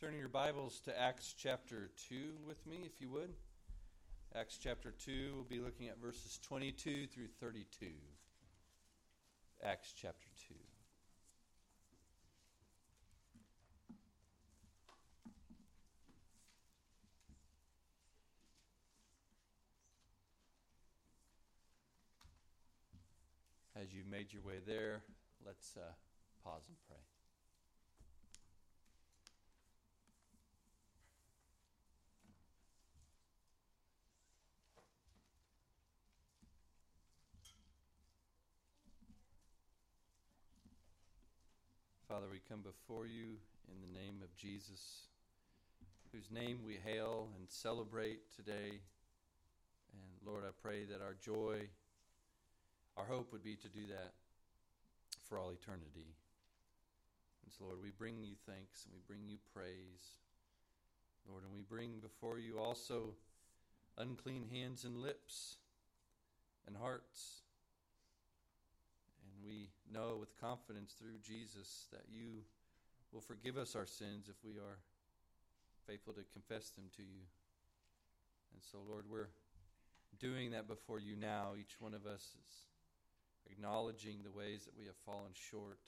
Turning your Bibles to Acts chapter 2 with me, if you would. Acts chapter 2, we'll be looking at verses 22 through 32. Acts chapter 2. As you've made your way there, let's uh, pause and pray. Father, we come before you in the name of Jesus, whose name we hail and celebrate today. And Lord, I pray that our joy, our hope would be to do that for all eternity. And so, Lord, we bring you thanks and we bring you praise. Lord, and we bring before you also unclean hands and lips and hearts. And we know with confidence through Jesus that you will forgive us our sins if we are faithful to confess them to you. And so, Lord, we're doing that before you now. Each one of us is acknowledging the ways that we have fallen short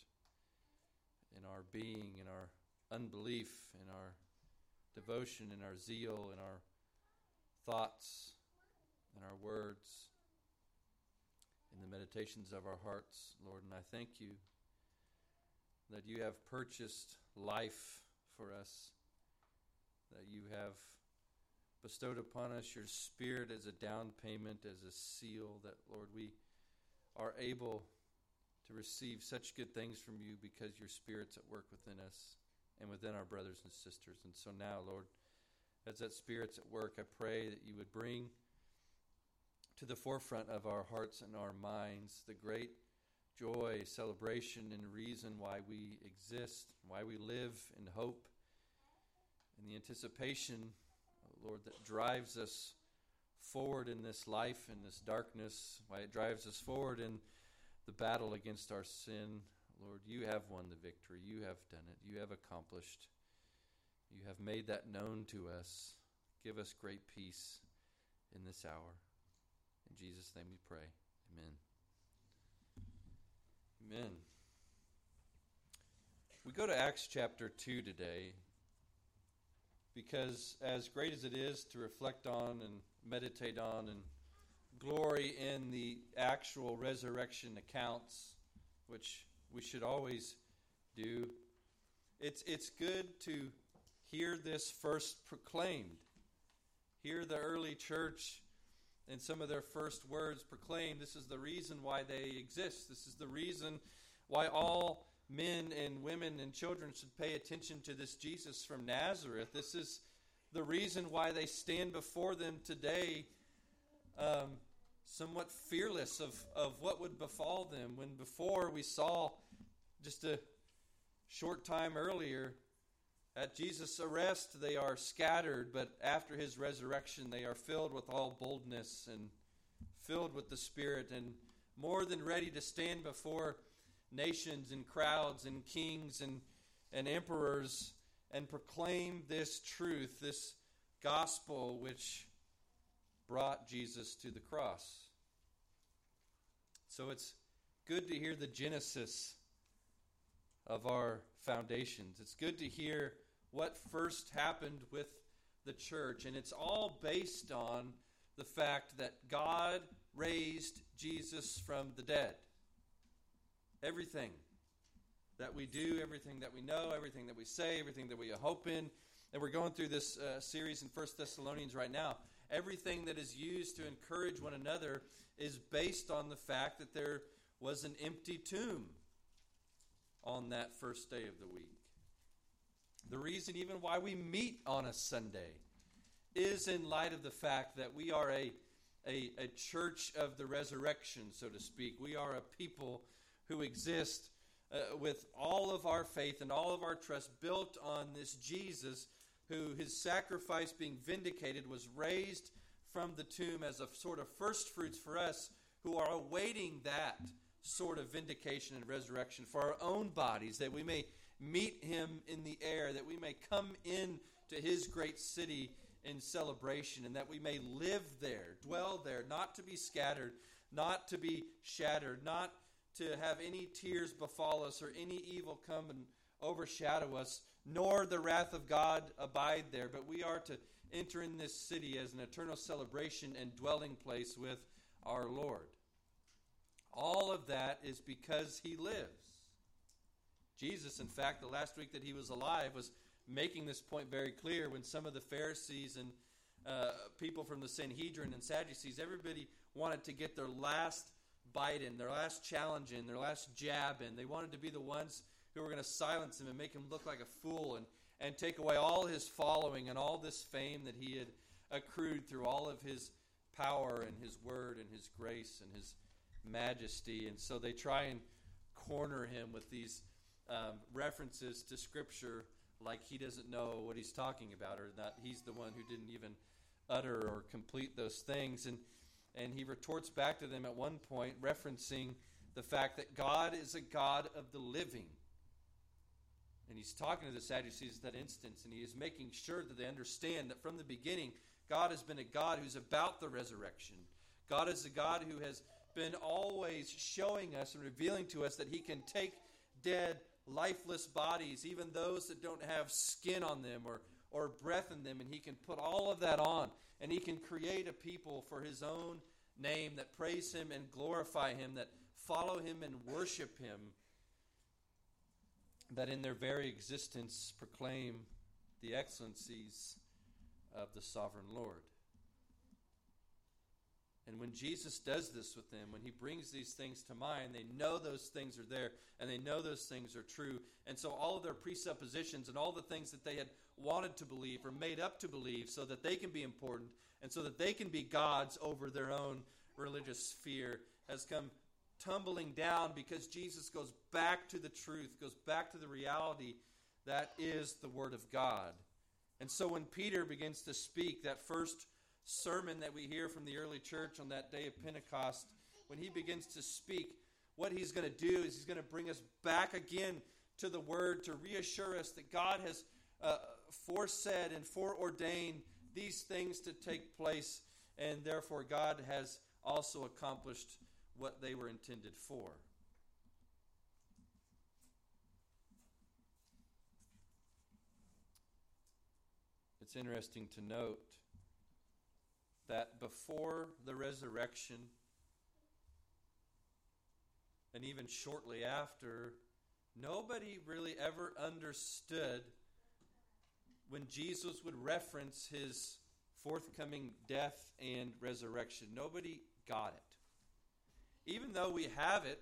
in our being, in our unbelief, in our devotion, in our zeal, in our thoughts, in our words in the meditations of our hearts, Lord. And I thank you that you have purchased life for us, that you have bestowed upon us your Spirit as a down payment, as a seal, that, Lord, we are able to receive such good things from you because your Spirit's at work within us and within our brothers and sisters. And so now, Lord, as that Spirit's at work, I pray that you would bring to the forefront of our hearts and our minds the great joy, celebration, and reason why we exist, why we live in hope, and the anticipation, Lord, that drives us forward in this life, in this darkness, why it drives us forward in the battle against our sin. Lord, you have won the victory. You have done it. You have accomplished. You have made that known to us. Give us great peace in this hour. In Jesus' name we pray. Amen. Amen. We go to Acts chapter 2 today because, as great as it is to reflect on and meditate on and glory in the actual resurrection accounts, which we should always do, it's, it's good to hear this first proclaimed. Hear the early church and some of their first words proclaim this is the reason why they exist. This is the reason why all men and women and children should pay attention to this Jesus from Nazareth. This is the reason why they stand before them today um, somewhat fearless of, of what would befall them. When before we saw just a short time earlier at Jesus' arrest, they are scattered, but after his resurrection, they are filled with all boldness and filled with the Spirit and more than ready to stand before nations and crowds and kings and, and emperors and proclaim this truth, this gospel which brought Jesus to the cross. So it's good to hear the genesis of our foundations. It's good to hear what first happened with the church, and it's all based on the fact that God raised Jesus from the dead. Everything that we do, everything that we know, everything that we say, everything that we hope in, and we're going through this uh, series in First Thessalonians right now. Everything that is used to encourage one another is based on the fact that there was an empty tomb on that first day of the week. The reason, even why we meet on a Sunday, is in light of the fact that we are a, a, a church of the resurrection, so to speak. We are a people who exist uh, with all of our faith and all of our trust built on this Jesus who his sacrifice being vindicated was raised from the tomb as a sort of first fruits for us who are awaiting that sort of vindication and resurrection for our own bodies that we may meet him in the air that we may come in to his great city in celebration and that we may live there dwell there not to be scattered not to be shattered not to have any tears befall us or any evil come and overshadow us nor the wrath of God abide there, but we are to enter in this city as an eternal celebration and dwelling place with our Lord. All of that is because he lives. Jesus, in fact, the last week that he was alive, was making this point very clear when some of the Pharisees and uh, people from the Sanhedrin and Sadducees, everybody wanted to get their last bite in, their last challenge in, their last jab in. They wanted to be the ones who were going to silence him and make him look like a fool and, and take away all his following and all this fame that he had accrued through all of his power and his word and his grace and his majesty. And so they try and corner him with these um, references to Scripture like he doesn't know what he's talking about or that he's the one who didn't even utter or complete those things. And, and he retorts back to them at one point, referencing the fact that God is a God of the living and he's talking to the Sadducees at that instance, and he is making sure that they understand that from the beginning, God has been a God who's about the resurrection. God is a God who has been always showing us and revealing to us that he can take dead, lifeless bodies, even those that don't have skin on them or, or breath in them, and he can put all of that on. And he can create a people for his own name that praise him and glorify him, that follow him and worship him that in their very existence proclaim the excellencies of the sovereign Lord. And when Jesus does this with them, when he brings these things to mind, they know those things are there and they know those things are true. And so all of their presuppositions and all the things that they had wanted to believe or made up to believe so that they can be important and so that they can be gods over their own religious sphere has come tumbling down because Jesus goes back to the truth, goes back to the reality that is the Word of God. And so when Peter begins to speak, that first sermon that we hear from the early church on that day of Pentecost, when he begins to speak, what he's going to do is he's going to bring us back again to the Word to reassure us that God has uh, foresaid and foreordained these things to take place, and therefore God has also accomplished what they were intended for. It's interesting to note that before the resurrection, and even shortly after, nobody really ever understood when Jesus would reference his forthcoming death and resurrection. Nobody got it even though we have it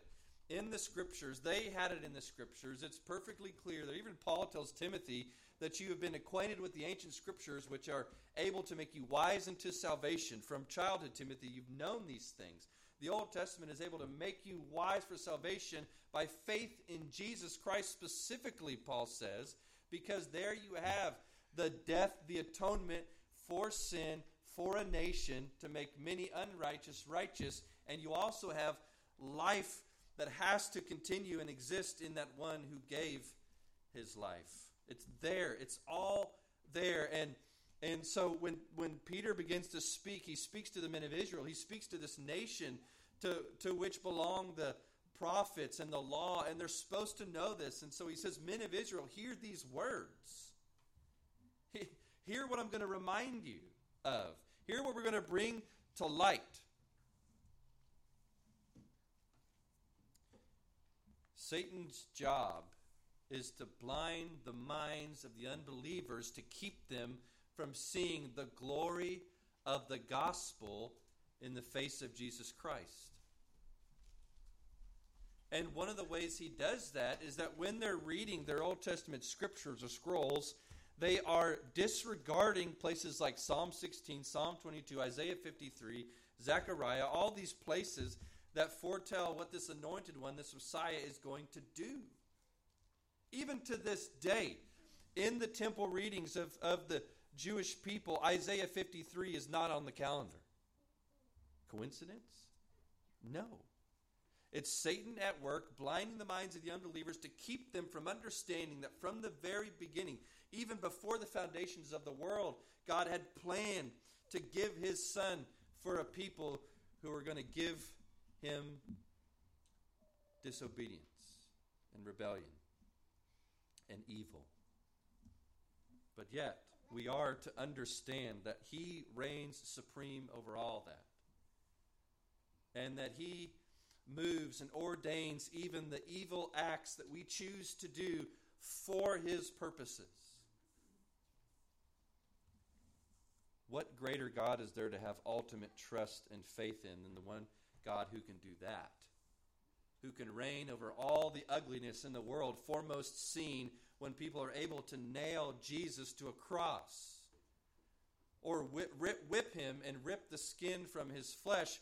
in the scriptures, they had it in the scriptures. It's perfectly clear that even Paul tells Timothy that you have been acquainted with the ancient scriptures, which are able to make you wise unto salvation. From childhood, Timothy, you've known these things. The Old Testament is able to make you wise for salvation by faith in Jesus Christ, specifically, Paul says, because there you have the death, the atonement for sin, for a nation, to make many unrighteous righteous, and you also have life that has to continue and exist in that one who gave his life. It's there. It's all there. And and so when when Peter begins to speak, he speaks to the men of Israel. He speaks to this nation to to which belong the prophets and the law, and they're supposed to know this. And so he says, Men of Israel, hear these words. Hear what I'm going to remind you of. Hear what we're going to bring to light. Satan's job is to blind the minds of the unbelievers to keep them from seeing the glory of the gospel in the face of Jesus Christ. And one of the ways he does that is that when they're reading their Old Testament scriptures or scrolls, they are disregarding places like Psalm 16, Psalm 22, Isaiah 53, Zechariah, all these places that foretell what this anointed one, this Messiah, is going to do. Even to this day, in the temple readings of, of the Jewish people, Isaiah 53 is not on the calendar. Coincidence? No. It's Satan at work, blinding the minds of the unbelievers to keep them from understanding that from the very beginning, even before the foundations of the world, God had planned to give his son for a people who were going to give him disobedience and rebellion and evil. But yet, we are to understand that he reigns supreme over all that. And that he moves and ordains even the evil acts that we choose to do for his purposes. What greater God is there to have ultimate trust and faith in than the one God who can do that? Who can reign over all the ugliness in the world, foremost seen when people are able to nail Jesus to a cross or whip, rip, whip him and rip the skin from his flesh.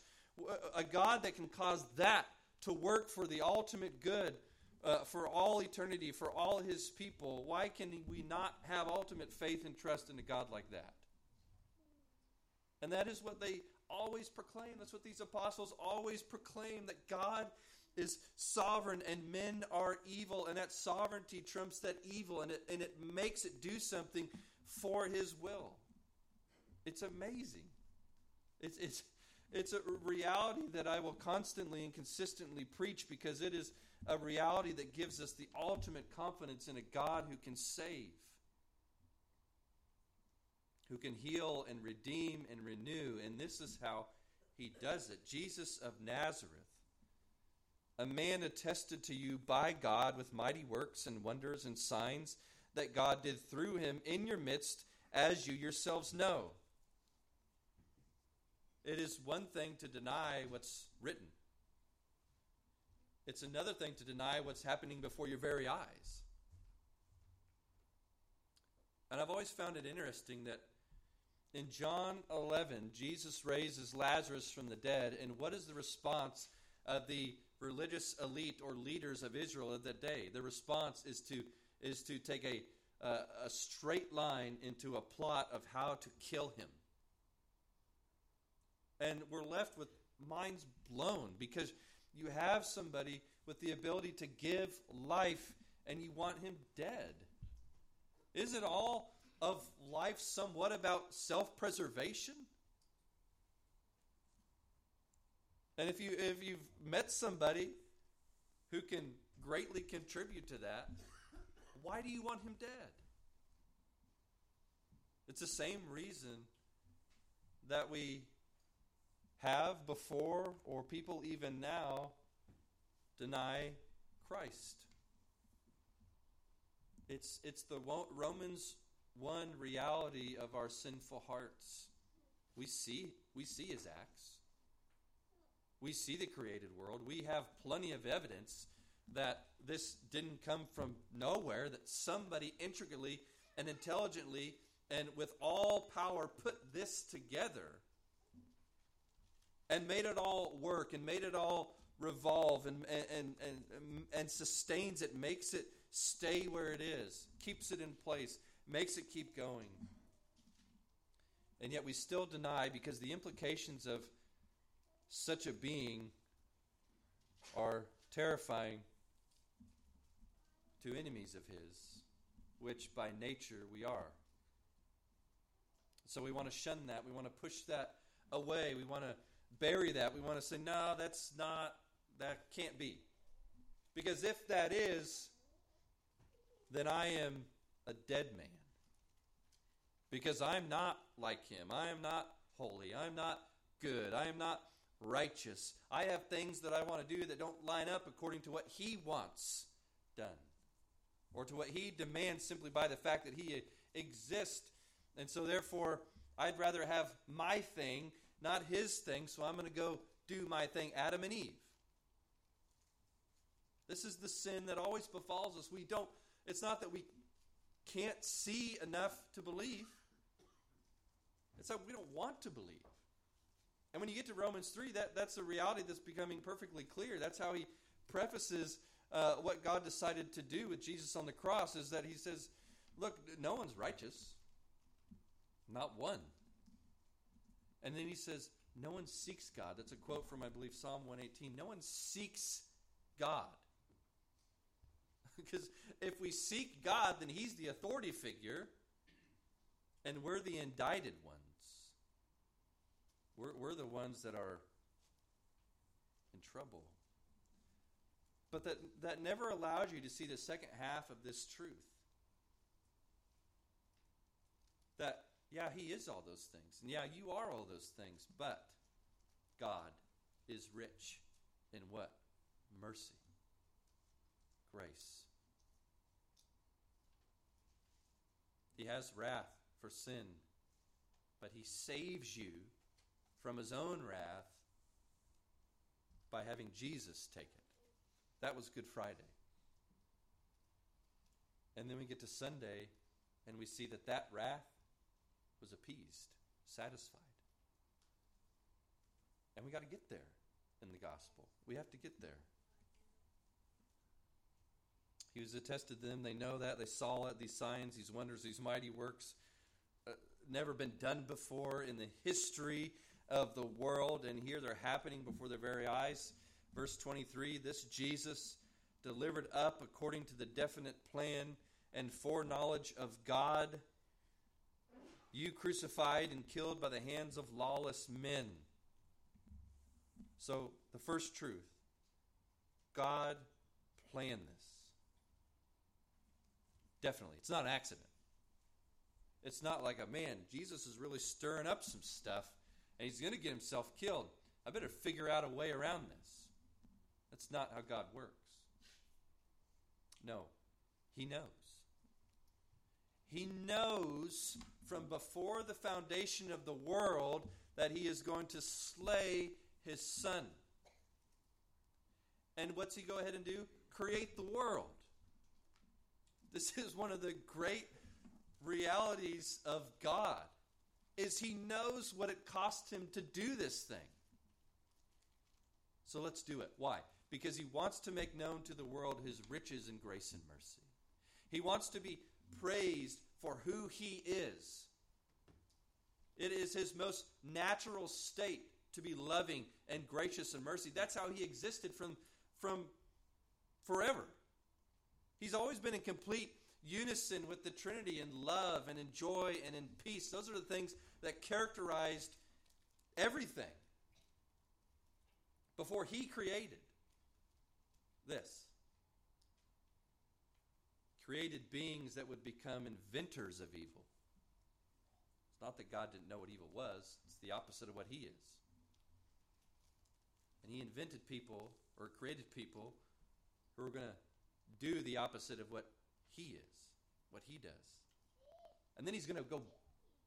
A God that can cause that to work for the ultimate good uh, for all eternity, for all his people. Why can we not have ultimate faith and trust in a God like that? And that is what they always proclaim. That's what these apostles always proclaim that God is sovereign and men are evil, and that sovereignty trumps that evil, and it, and it makes it do something for his will. It's amazing. It's, it's, it's a reality that I will constantly and consistently preach because it is a reality that gives us the ultimate confidence in a God who can save who can heal and redeem and renew. And this is how he does it. Jesus of Nazareth, a man attested to you by God with mighty works and wonders and signs that God did through him in your midst, as you yourselves know. It is one thing to deny what's written. It's another thing to deny what's happening before your very eyes. And I've always found it interesting that in John 11, Jesus raises Lazarus from the dead, and what is the response of the religious elite or leaders of Israel of that day? The response is to is to take a a straight line into a plot of how to kill him. And we're left with minds blown because you have somebody with the ability to give life and you want him dead. Is it all of life somewhat about self preservation? And if you if you've met somebody who can greatly contribute to that, why do you want him dead? It's the same reason that we have before or people even now deny Christ. It's it's the Romans one reality of our sinful hearts. We see, we see his acts. We see the created world. We have plenty of evidence that this didn't come from nowhere, that somebody intricately and intelligently and with all power put this together and made it all work and made it all revolve and, and, and, and, sustains it, makes it stay where it is, keeps it in place makes it keep going. And yet we still deny because the implications of such a being are terrifying to enemies of his, which by nature we are. So we want to shun that. We want to push that away. We want to bury that. We want to say, no, that's not, that can't be. Because if that is, then I am a dead man. Because I'm not like him. I am not holy. I'm not good. I am not righteous. I have things that I want to do that don't line up according to what he wants done or to what he demands simply by the fact that he exists. And so, therefore, I'd rather have my thing, not his thing, so I'm going to go do my thing, Adam and Eve. This is the sin that always befalls us. We don't, it's not that we can't see enough to believe. It's that we don't want to believe. And when you get to Romans 3, that, that's a reality that's becoming perfectly clear. That's how he prefaces uh, what God decided to do with Jesus on the cross is that He says, Look, no one's righteous. Not one. And then He says, No one seeks God. That's a quote from, I believe, Psalm 118. No one seeks God. because if we seek God, then He's the authority figure, and we're the indicted ones. We're, we're the ones that are in trouble. But that, that never allows you to see the second half of this truth. That, yeah, He is all those things. And yeah, you are all those things. But God is rich in what? Mercy, grace. He has wrath for sin, but He saves you from His own wrath by having Jesus take it. That was Good Friday. And then we get to Sunday and we see that that wrath was appeased, satisfied. And we got to get there in the gospel. We have to get there. He was attested to them. They know that. They saw it, these signs, these wonders, these mighty works. Uh, never been done before in the history of the world. And here they're happening before their very eyes. Verse 23 This Jesus, delivered up according to the definite plan and foreknowledge of God, you crucified and killed by the hands of lawless men. So, the first truth God planned this. Definitely. It's not an accident. It's not like a man, Jesus is really stirring up some stuff and he's going to get himself killed. I better figure out a way around this. That's not how God works. No, He knows. He knows from before the foundation of the world that He is going to slay His Son. And what's He go ahead and do? Create the world. This is one of the great realities of God is he knows what it cost him to do this thing. So let's do it. Why? because he wants to make known to the world his riches in grace and mercy. He wants to be praised for who he is. It is his most natural state to be loving and gracious and mercy. That's how he existed from, from forever. He's always been in complete unison with the Trinity in love and in joy and in peace. Those are the things that characterized everything before he created this created beings that would become inventors of evil. It's not that God didn't know what evil was, it's the opposite of what He is. And He invented people, or created people, who are going to do the opposite of what He is, what He does. And then He's going to go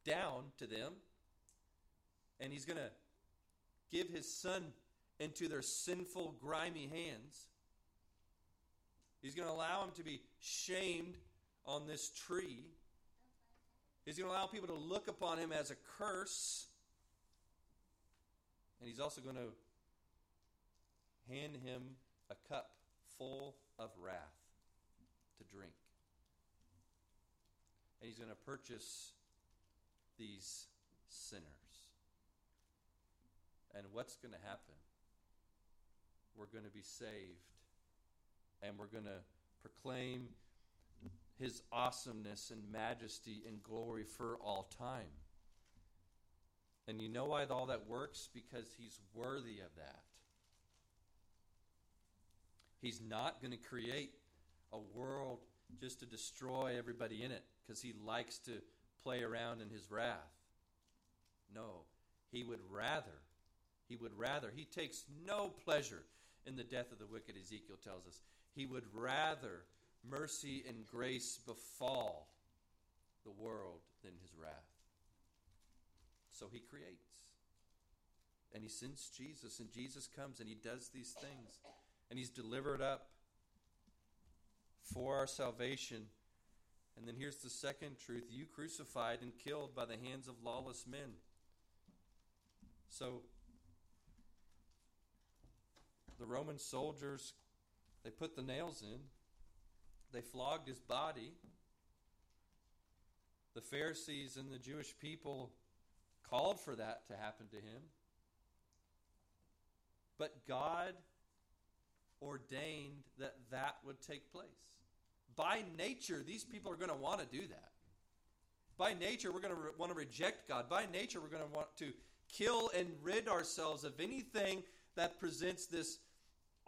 down to them, and He's going to give His Son into their sinful, grimy hands He's going to allow him to be shamed on this tree. He's going to allow people to look upon him as a curse. And he's also going to hand him a cup full of wrath to drink. And he's going to purchase these sinners. And what's going to happen? We're going to be saved and we're going to proclaim his awesomeness and majesty and glory for all time. And you know why all that works? Because he's worthy of that. He's not going to create a world just to destroy everybody in it because he likes to play around in his wrath. No, he would rather, he would rather, he takes no pleasure in the death of the wicked, Ezekiel tells us. He would rather mercy and grace befall the world than his wrath. So he creates. And he sends Jesus, and Jesus comes and he does these things. And he's delivered up for our salvation. And then here's the second truth you crucified and killed by the hands of lawless men. So the Roman soldiers They put the nails in. They flogged his body. The Pharisees and the Jewish people called for that to happen to him. But God ordained that that would take place. By nature, these people are going to want to do that. By nature, we're going to re- want to reject God. By nature, we're going to want to kill and rid ourselves of anything that presents this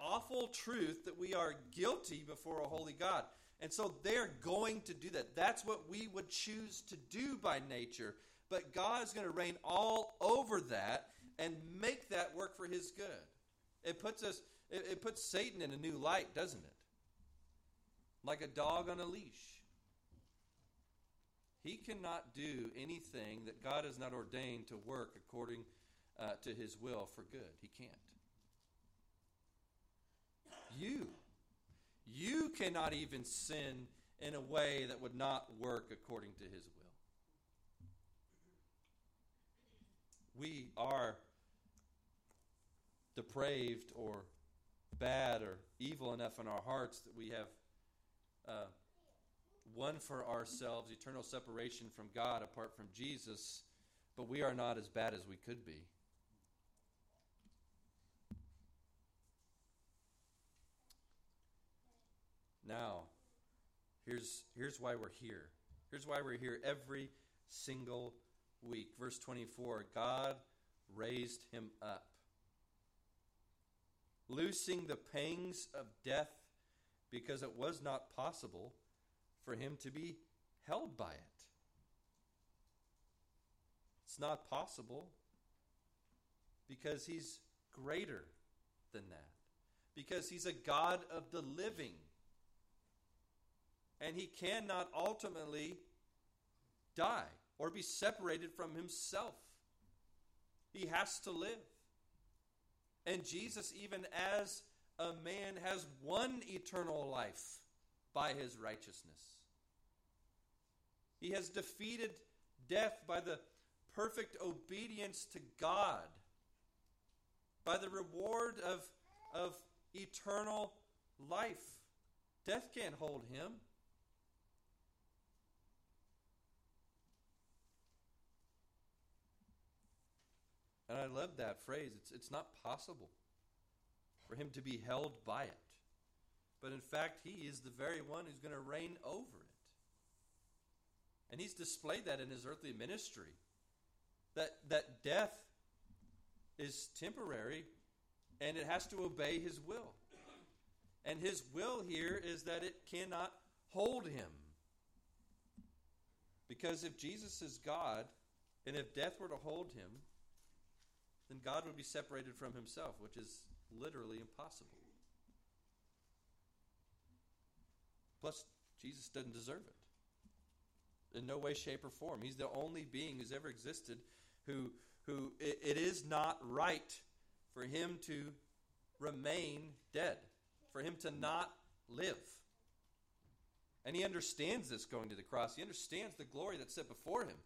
awful truth that we are guilty before a holy God. And so they're going to do that. That's what we would choose to do by nature. But God is going to reign all over that and make that work for his good. It puts us it, it puts Satan in a new light, doesn't it? Like a dog on a leash. He cannot do anything that God has not ordained to work according uh, to his will for good. He can't. You, you cannot even sin in a way that would not work according to his will. We are depraved or bad or evil enough in our hearts that we have uh, won for ourselves eternal separation from God apart from Jesus, but we are not as bad as we could be. Now, here's, here's why we're here. Here's why we're here every single week. Verse 24 God raised him up loosing the pangs of death because it was not possible for him to be held by it. It's not possible because he's greater than that, because he's a God of the living. And he cannot ultimately die or be separated from himself. He has to live. And Jesus, even as a man, has won eternal life by his righteousness. He has defeated death by the perfect obedience to God, by the reward of, of eternal life. Death can't hold him. And I love that phrase. It's, it's not possible for him to be held by it. But in fact, he is the very one who's going to reign over it. And he's displayed that in his earthly ministry. That, that death is temporary and it has to obey his will. And his will here is that it cannot hold him. Because if Jesus is God, and if death were to hold him, then God would be separated from himself, which is literally impossible. Plus, Jesus doesn't deserve it. In no way, shape, or form. He's the only being who's ever existed who, who it, it is not right for him to remain dead, for him to not live. And he understands this going to the cross. He understands the glory that's set before him.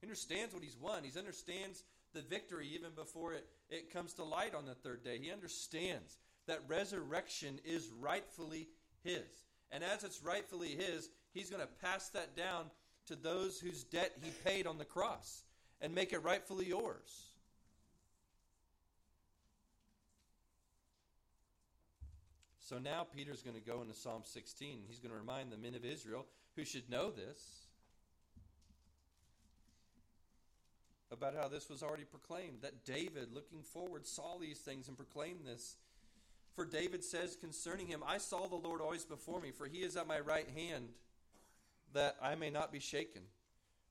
He understands what he's won. He understands the victory even before it, it comes to light on the third day. He understands that resurrection is rightfully his. And as it's rightfully his, he's going to pass that down to those whose debt he paid on the cross and make it rightfully yours. So now Peter's going to go into Psalm 16. He's going to remind the men of Israel who should know this about how this was already proclaimed, that David, looking forward, saw these things and proclaimed this. For David says concerning him, I saw the Lord always before me, for he is at my right hand, that I may not be shaken.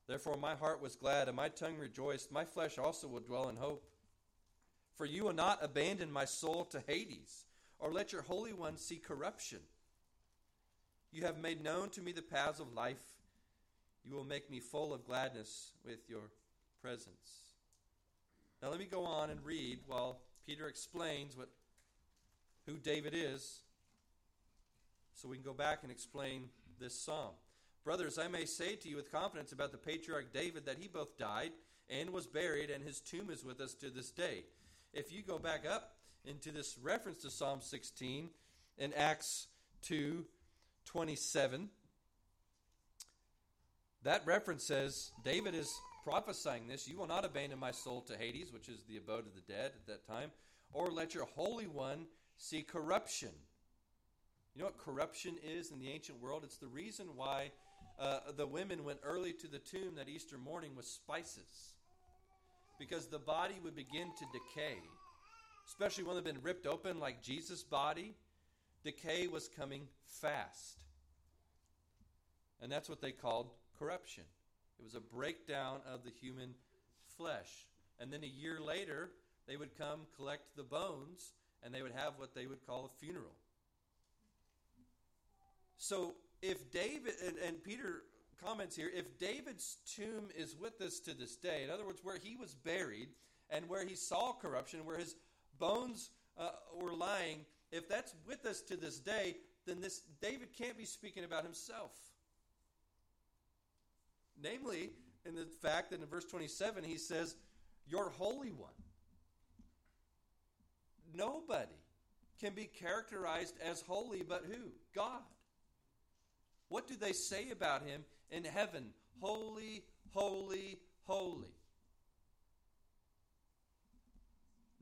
Therefore my heart was glad, and my tongue rejoiced. My flesh also will dwell in hope. For you will not abandon my soul to Hades, or let your Holy One see corruption. You have made known to me the paths of life. You will make me full of gladness with your presence. Now let me go on and read while Peter explains what who David is so we can go back and explain this psalm. Brothers, I may say to you with confidence about the patriarch David that he both died and was buried, and his tomb is with us to this day. If you go back up into this reference to Psalm 16, in Acts 2 27. That reference says David is prophesying this You will not abandon my soul to Hades, which is the abode of the dead at that time, or let your Holy One see corruption. You know what corruption is in the ancient world? It's the reason why uh, the women went early to the tomb that Easter morning with spices. Because the body would begin to decay, especially when they've been ripped open like Jesus' body. Decay was coming fast. And that's what they called corruption. It was a breakdown of the human flesh. And then a year later, they would come collect the bones and they would have what they would call a funeral. So if David, and, and Peter comments here, if David's tomb is with us to this day, in other words, where he was buried and where he saw corruption, where his bones uh, were lying, if that's with us to this day, then this David can't be speaking about himself. Namely, in the fact that in verse 27 he says, Your Holy One. Nobody can be characterized as holy but who? God. What do they say about him in heaven? Holy, holy, holy.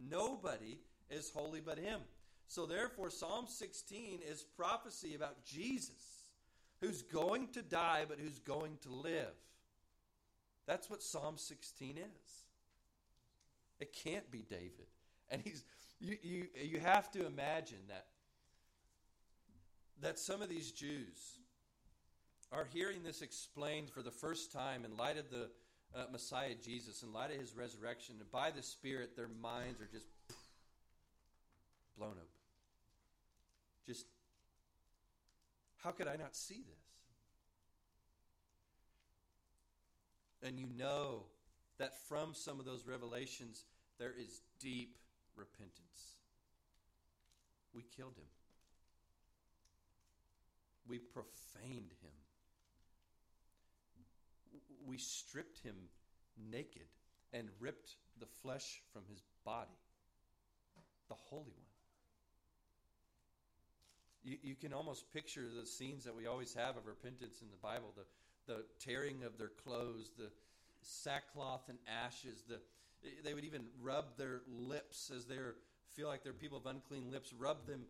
Nobody is holy but him. So, therefore, Psalm 16 is prophecy about Jesus, who's going to die but who's going to live. That's what Psalm 16 is. It can't be David. And he's you, you, you have to imagine that that some of these Jews are hearing this explained for the first time in light of the uh, Messiah Jesus, in light of his resurrection, and by the Spirit, their minds are just blown open. Just, how could I not see this? And you know that from some of those revelations, there is deep repentance. We killed him, we profaned him, we stripped him naked and ripped the flesh from his body, the Holy One. You, you can almost picture the scenes that we always have of repentance in the Bible the, the tearing of their clothes, the sackcloth and ashes, the, they would even rub their lips as they feel like they're people of unclean lips, rub them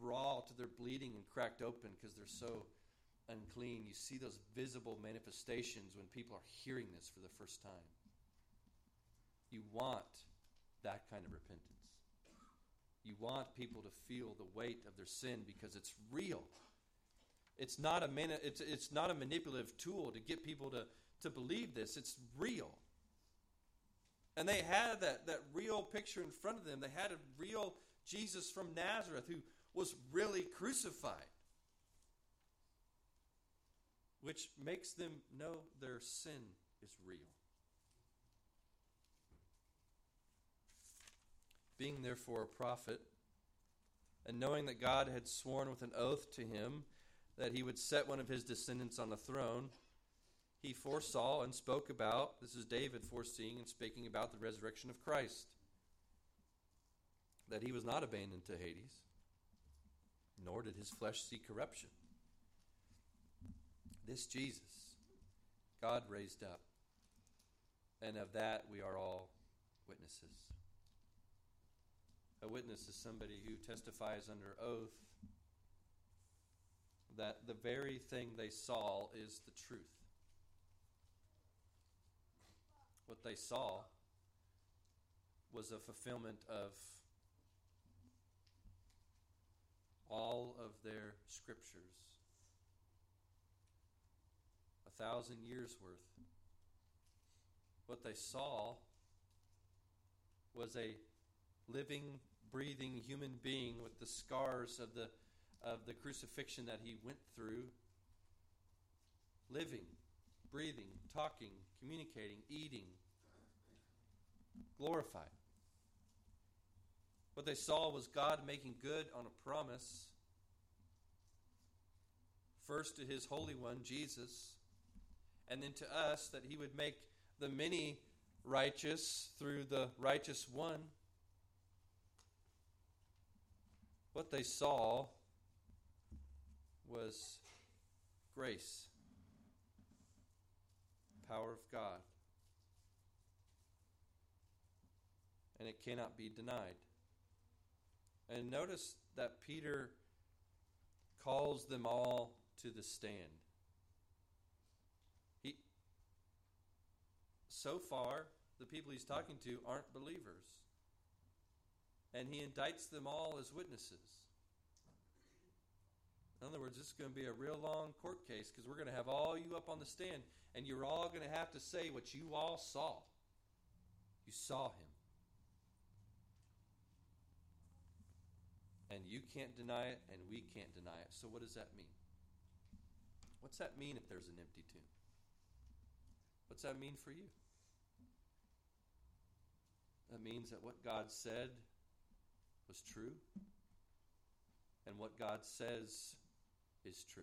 raw to their bleeding and cracked open because they're so unclean. You see those visible manifestations when people are hearing this for the first time. You want that kind of repentance. You want people to feel the weight of their sin because it's real. It's not a mani- it's, it's not a manipulative tool to get people to, to believe this. It's real. And they had that, that real picture in front of them. They had a real Jesus from Nazareth who was really crucified, which makes them know their sin is real. Being therefore a prophet, and knowing that God had sworn with an oath to him that he would set one of his descendants on the throne, he foresaw and spoke about, this is David foreseeing and speaking about the resurrection of Christ, that he was not abandoned to Hades, nor did his flesh see corruption. This Jesus, God raised up, and of that we are all witnesses. A witness is somebody who testifies under oath that the very thing they saw is the truth. what they saw was a fulfillment of all of their scriptures. A thousand years worth. What they saw was a living, breathing human being with the scars of the, of the crucifixion that he went through, living, breathing, talking, communicating, eating, glorified. What they saw was God making good on a promise, first to his Holy One, Jesus, and then to us that he would make the many righteous through the righteous one. What they saw was grace, power of God. And it cannot be denied. And notice that Peter calls them all to the stand. He so far the people he's talking to aren't believers. And he indicts them all as witnesses. In other words, this is going to be a real long court case because we're going to have all you up on the stand, and you're all going to have to say what you all saw. You saw him. And you can't deny it, and we can't deny it. So, what does that mean? What's that mean if there's an empty tomb? What's that mean for you? That means that what God said was true, and what God says is true.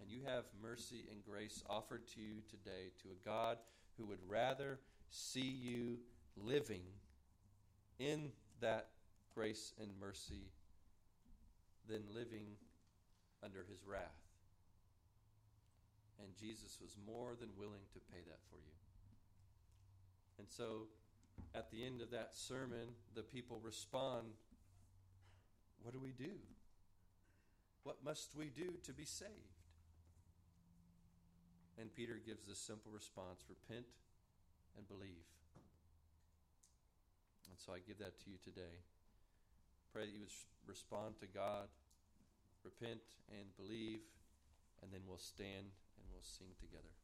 And you have mercy and grace offered to you today to a God who would rather see you living in that grace and mercy than living under his wrath. And Jesus was more than willing to pay that for you. And so at the end of that sermon, the people respond What do we do? What must we do to be saved? And Peter gives this simple response repent and believe. And so I give that to you today. Pray that you would respond to God, repent and believe, and then we'll stand and we'll sing together.